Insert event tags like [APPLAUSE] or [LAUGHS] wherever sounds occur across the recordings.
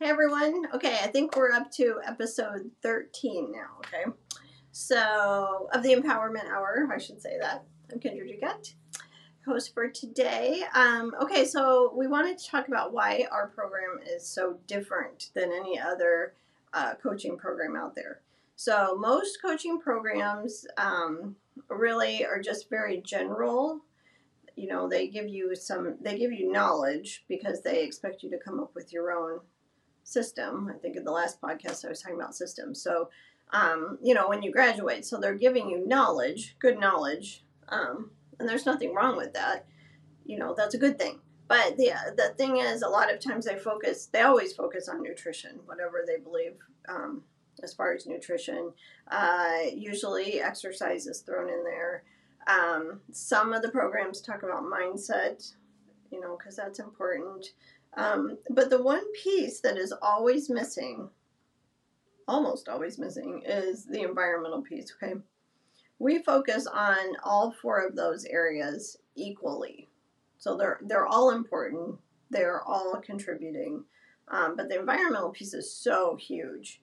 Hey everyone. Okay, I think we're up to episode 13 now, okay? So, of the Empowerment Hour, I should say that. I'm Kendra Duquette, host for today. Um, okay, so we wanted to talk about why our program is so different than any other uh, coaching program out there. So, most coaching programs um, really are just very general you know they give you some they give you knowledge because they expect you to come up with your own system. I think in the last podcast I was talking about systems. So, um, you know, when you graduate, so they're giving you knowledge, good knowledge, um, and there's nothing wrong with that. You know, that's a good thing. But the the thing is, a lot of times they focus, they always focus on nutrition, whatever they believe um, as far as nutrition. Uh, usually, exercise is thrown in there. Um, some of the programs talk about mindset, you know, because that's important. Um, but the one piece that is always missing, almost always missing, is the environmental piece, okay? We focus on all four of those areas equally. So they're, they're all important, they're all contributing. Um, but the environmental piece is so huge.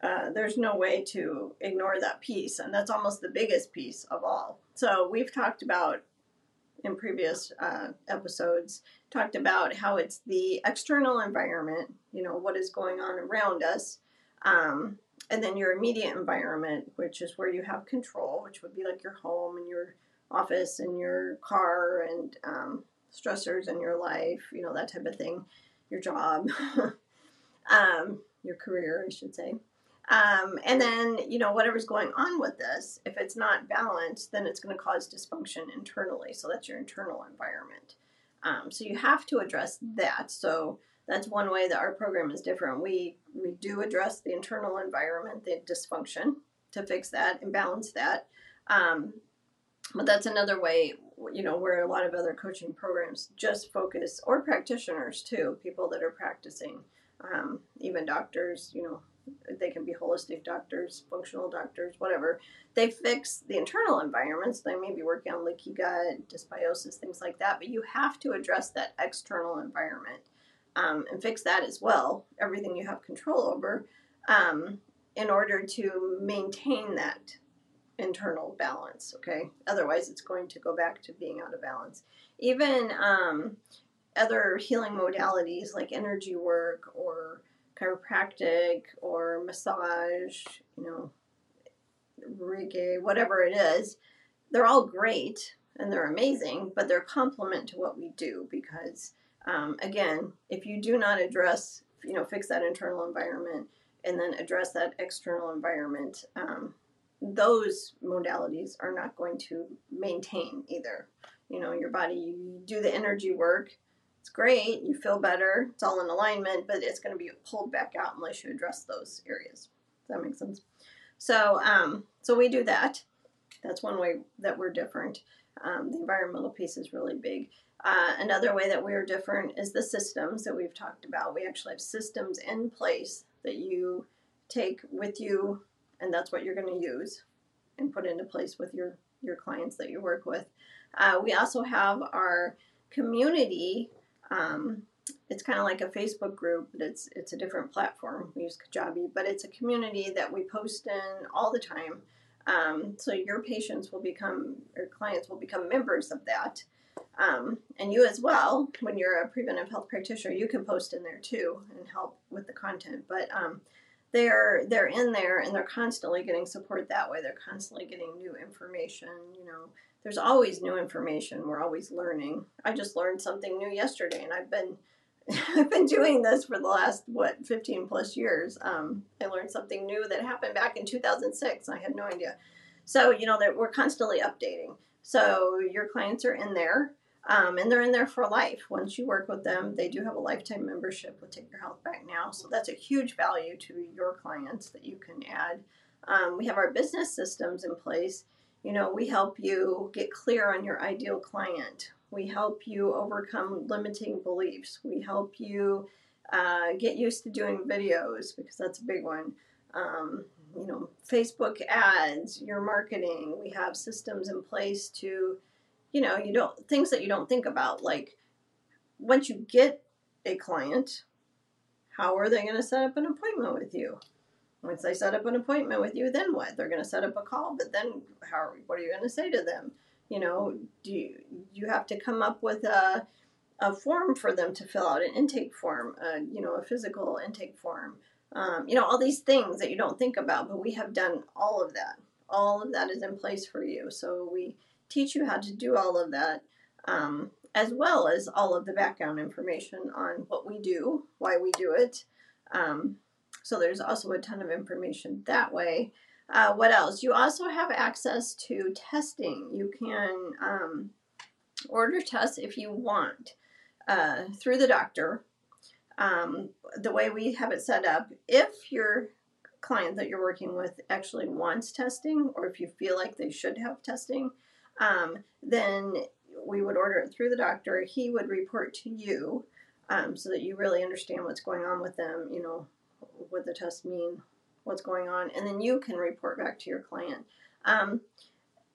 Uh, there's no way to ignore that piece, and that's almost the biggest piece of all. So, we've talked about in previous uh, episodes talked about how it's the external environment, you know, what is going on around us, um, and then your immediate environment, which is where you have control, which would be like your home and your office and your car and um, stressors in your life, you know, that type of thing, your job, [LAUGHS] um, your career, I should say. Um, and then, you know, whatever's going on with this, if it's not balanced, then it's going to cause dysfunction internally. So that's your internal environment. Um, so you have to address that. So that's one way that our program is different. We we do address the internal environment, the dysfunction, to fix that and balance that. Um, but that's another way, you know, where a lot of other coaching programs just focus, or practitioners too, people that are practicing, um, even doctors, you know, holistic doctors, functional doctors, whatever. They fix the internal environments. They may be working on leaky gut, dysbiosis, things like that. But you have to address that external environment um, and fix that as well. Everything you have control over, um, in order to maintain that internal balance. Okay. Otherwise, it's going to go back to being out of balance. Even um, other healing modalities like energy work or chiropractic or massage, you know, Reiki, whatever it is, they're all great and they're amazing, but they're a complement to what we do because, um, again, if you do not address, you know, fix that internal environment and then address that external environment, um, those modalities are not going to maintain either. You know, your body, you do the energy work, it's great, you feel better, it's all in alignment, but it's going to be pulled back out unless you address those areas. Does that make sense? So, um, so we do that. That's one way that we're different. Um, the environmental piece is really big. Uh, another way that we're different is the systems that we've talked about. We actually have systems in place that you take with you, and that's what you're going to use and put into place with your your clients that you work with. Uh, we also have our community um, it's kind of like a Facebook group, but it's it's a different platform. We use Kajabi, but it's a community that we post in all the time. Um, so your patients will become, or clients will become members of that. Um, and you as well, when you're a preventive health practitioner, you can post in there too and help with the content. But um, they're they're in there and they're constantly getting support that way. They're constantly getting new information. You know, there's always new information. We're always learning. I just learned something new yesterday, and I've been [LAUGHS] I've been doing this for the last what 15 plus years. Um, I learned something new that happened back in 2006. I had no idea. So you know that we're constantly updating. So your clients are in there, um, and they're in there for life. Once you work with them, they do have a lifetime membership with Take Your Health Back Now. So that's a huge value to your clients that you can add. Um, we have our business systems in place you know, we help you get clear on your ideal client. We help you overcome limiting beliefs. We help you uh, get used to doing videos because that's a big one. Um, you know, Facebook ads, your marketing. We have systems in place to, you know, you don't things that you don't think about like once you get a client, how are they going to set up an appointment with you? Once they set up an appointment with you, then what? They're going to set up a call, but then how? What are you going to say to them? You know, do you, you have to come up with a a form for them to fill out, an intake form, uh, you know, a physical intake form, um, you know, all these things that you don't think about, but we have done all of that. All of that is in place for you. So we teach you how to do all of that, um, as well as all of the background information on what we do, why we do it. Um, so there's also a ton of information that way. Uh, what else? You also have access to testing. You can um, order tests if you want uh, through the doctor. Um, the way we have it set up, if your client that you're working with actually wants testing, or if you feel like they should have testing, um, then we would order it through the doctor. He would report to you um, so that you really understand what's going on with them, you know, what the tests mean, what's going on, and then you can report back to your client. Um,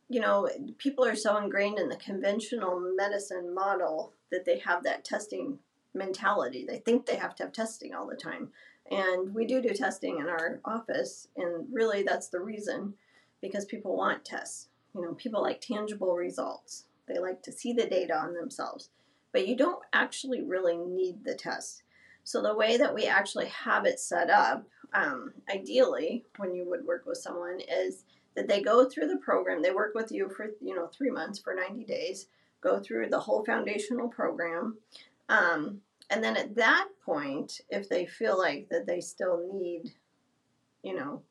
you know, people are so ingrained in the conventional medicine model that they have that testing mentality. They think they have to have testing all the time. And we do do testing in our office, and really that's the reason because people want tests. You know, people like tangible results. They like to see the data on themselves. But you don't actually really need the test. So the way that we actually have it set up, um, ideally, when you would work with someone, is that they go through the program. They work with you for you know three months for ninety days. Go through the whole foundational program, um, and then at that point, if they feel like that they still need, you know,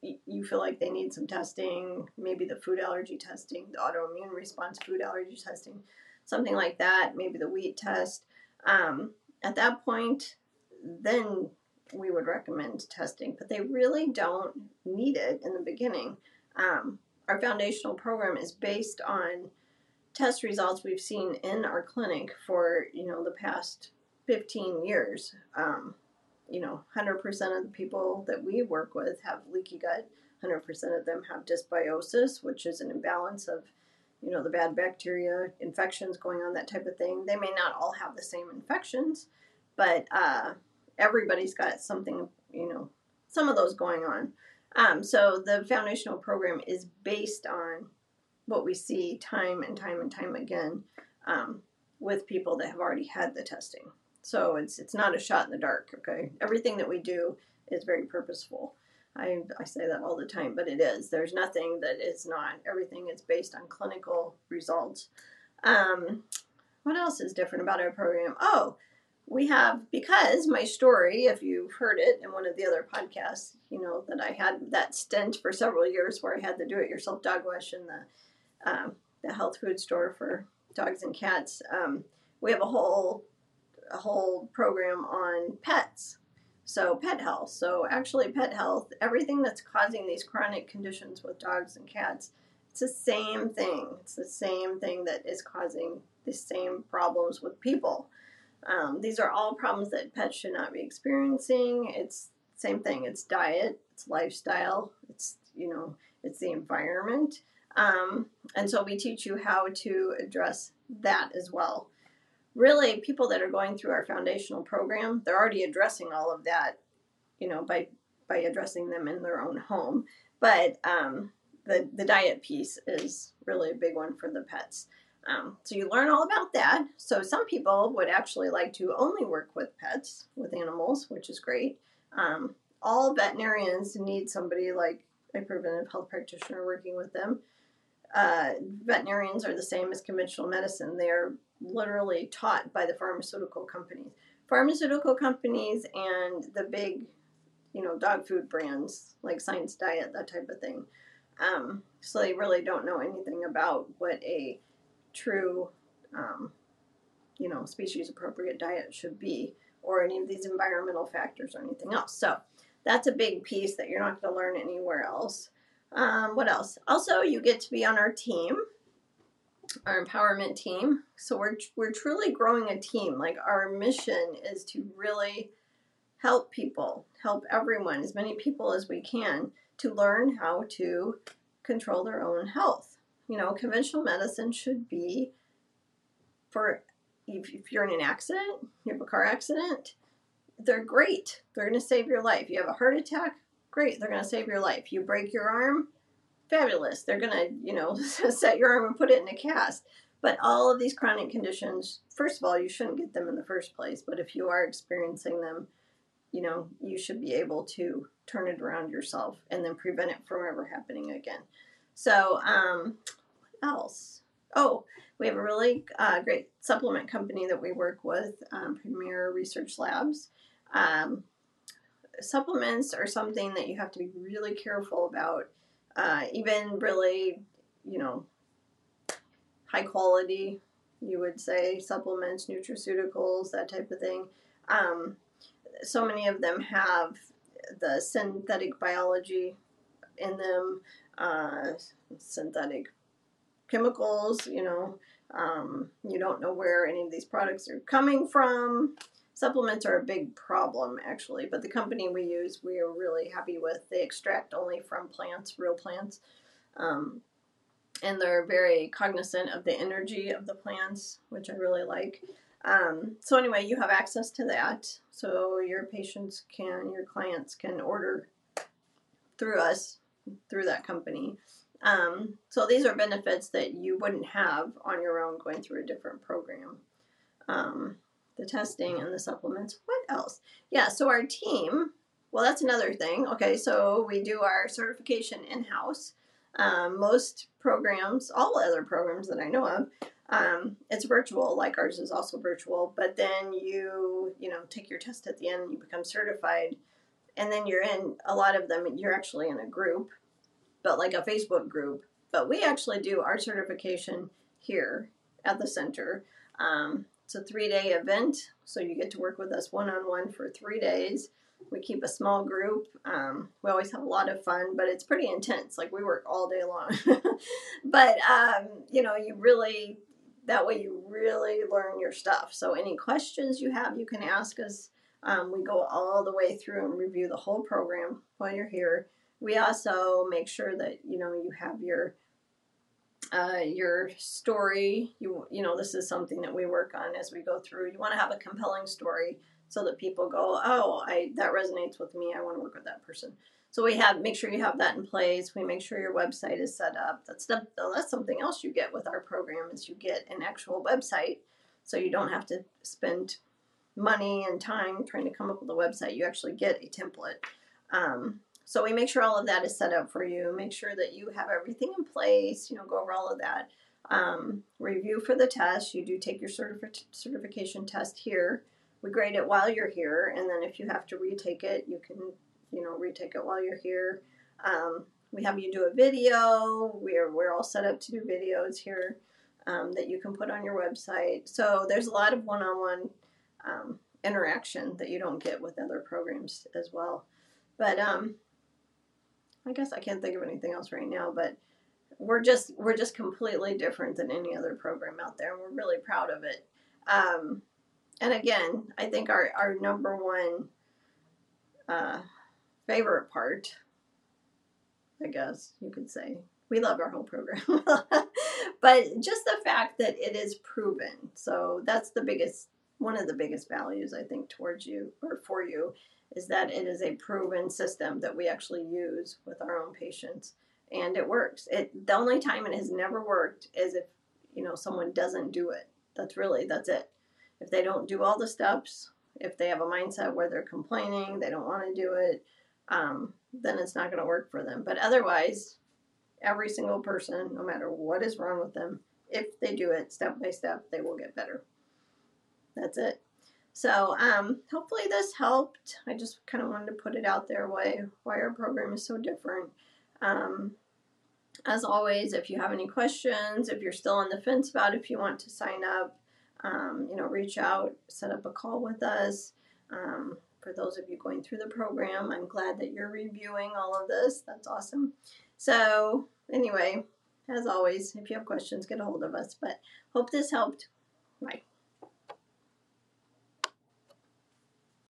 you feel like they need some testing, maybe the food allergy testing, the autoimmune response food allergy testing, something like that, maybe the wheat test. Um, at that point, then we would recommend testing, but they really don't need it in the beginning. Um, our foundational program is based on test results we've seen in our clinic for you know the past 15 years. Um, you know, 100% of the people that we work with have leaky gut. 100% of them have dysbiosis, which is an imbalance of, you know, the bad bacteria, infections going on, that type of thing. They may not all have the same infections, but uh, everybody's got something, you know, some of those going on. Um, so the foundational program is based on what we see time and time and time again um, with people that have already had the testing. So it's it's not a shot in the dark. Okay, everything that we do is very purposeful. I, I say that all the time, but it is. There's nothing that is not. Everything is based on clinical results. Um, what else is different about our program? Oh, we have because my story if you've heard it in one of the other podcasts you know that i had that stint for several years where i had the do-it-yourself dog wash in the um, the health food store for dogs and cats um, we have a whole a whole program on pets so pet health so actually pet health everything that's causing these chronic conditions with dogs and cats it's the same thing it's the same thing that is causing the same problems with people um, these are all problems that pets should not be experiencing. It's same thing. It's diet, it's lifestyle, it's you know, it's the environment, um, and so we teach you how to address that as well. Really, people that are going through our foundational program, they're already addressing all of that, you know, by by addressing them in their own home. But um, the the diet piece is really a big one for the pets. Um, so you learn all about that. So some people would actually like to only work with pets, with animals, which is great. Um, all veterinarians need somebody like a preventive health practitioner working with them. Uh, veterinarians are the same as conventional medicine. They are literally taught by the pharmaceutical companies. Pharmaceutical companies and the big, you know, dog food brands like Science Diet, that type of thing. Um, so they really don't know anything about what a true, um, you know, species appropriate diet should be, or any of these environmental factors or anything else. So that's a big piece that you're not going to learn anywhere else. Um, what else? Also, you get to be on our team, our empowerment team. So we're we're truly growing a team. Like our mission is to really help people, help everyone, as many people as we can, to learn how to control their own health you know, conventional medicine should be for if, if you're in an accident, you have a car accident, they're great. They're going to save your life. You have a heart attack, great. They're going to save your life. You break your arm, fabulous. They're going to, you know, [LAUGHS] set your arm and put it in a cast. But all of these chronic conditions, first of all, you shouldn't get them in the first place. But if you are experiencing them, you know, you should be able to turn it around yourself and then prevent it from ever happening again. So, um, what else? Oh, we have a really uh, great supplement company that we work with, um, Premier Research Labs. Um, supplements are something that you have to be really careful about. Uh, even really, you know, high quality, you would say, supplements, nutraceuticals, that type of thing. Um, so many of them have the synthetic biology in them, uh, synthetic chemicals, you know. Um, you don't know where any of these products are coming from. Supplements are a big problem, actually, but the company we use, we are really happy with. They extract only from plants, real plants. Um, and they're very cognizant of the energy of the plants, which I really like. Um, so anyway, you have access to that. So your patients can, your clients can order through us, through that company. Um, so these are benefits that you wouldn't have on your own going through a different program. Um, the testing and the supplements. What else? Yeah, so our team, well, that's another thing. Okay, so we do our certification in house. Um, most programs, all other programs that I know of, um, it's virtual. Like ours is also virtual, but then you, you know, take your test at the end, you become certified, and then you're in a lot of them. You're actually in a group, but like a Facebook group. But we actually do our certification here at the center. Um, it's a three day event, so you get to work with us one on one for three days. We keep a small group. Um, we always have a lot of fun, but it's pretty intense. Like we work all day long. [LAUGHS] but, um, you know, you really, that way you really learn your stuff. So any questions you have, you can ask us. Um, we go all the way through and review the whole program while you're here. We also make sure that, you know, you have your uh, your story. You you know this is something that we work on as we go through. You want to have a compelling story so that people go, oh, I that resonates with me. I want to work with that person. So we have make sure you have that in place. We make sure your website is set up. That's the, that's something else you get with our program is you get an actual website, so you don't have to spend money and time trying to come up with a website. You actually get a template. Um, so we make sure all of that is set up for you. Make sure that you have everything in place. You know, go over all of that. Um, review for the test. You do take your certifi- certification test here. We grade it while you're here, and then if you have to retake it, you can, you know, retake it while you're here. Um, we have you do a video. We're we're all set up to do videos here um, that you can put on your website. So there's a lot of one-on-one um, interaction that you don't get with other programs as well. But um, I guess I can't think of anything else right now, but we're just we're just completely different than any other program out there, and we're really proud of it. Um, and again, I think our our number one uh, favorite part, I guess you could say, we love our whole program, [LAUGHS] but just the fact that it is proven. So that's the biggest one of the biggest values I think towards you or for you is that it is a proven system that we actually use with our own patients and it works. It the only time it has never worked is if you know someone doesn't do it. That's really that's it. If they don't do all the steps, if they have a mindset where they're complaining, they don't want to do it, um, then it's not going to work for them. But otherwise, every single person, no matter what is wrong with them, if they do it step by step, they will get better. That's it. So um, hopefully this helped. I just kind of wanted to put it out there why why our program is so different. Um, as always, if you have any questions, if you're still on the fence about if you want to sign up, um, you know, reach out, set up a call with us. Um, for those of you going through the program, I'm glad that you're reviewing all of this. That's awesome. So anyway, as always, if you have questions, get a hold of us. But hope this helped. Bye.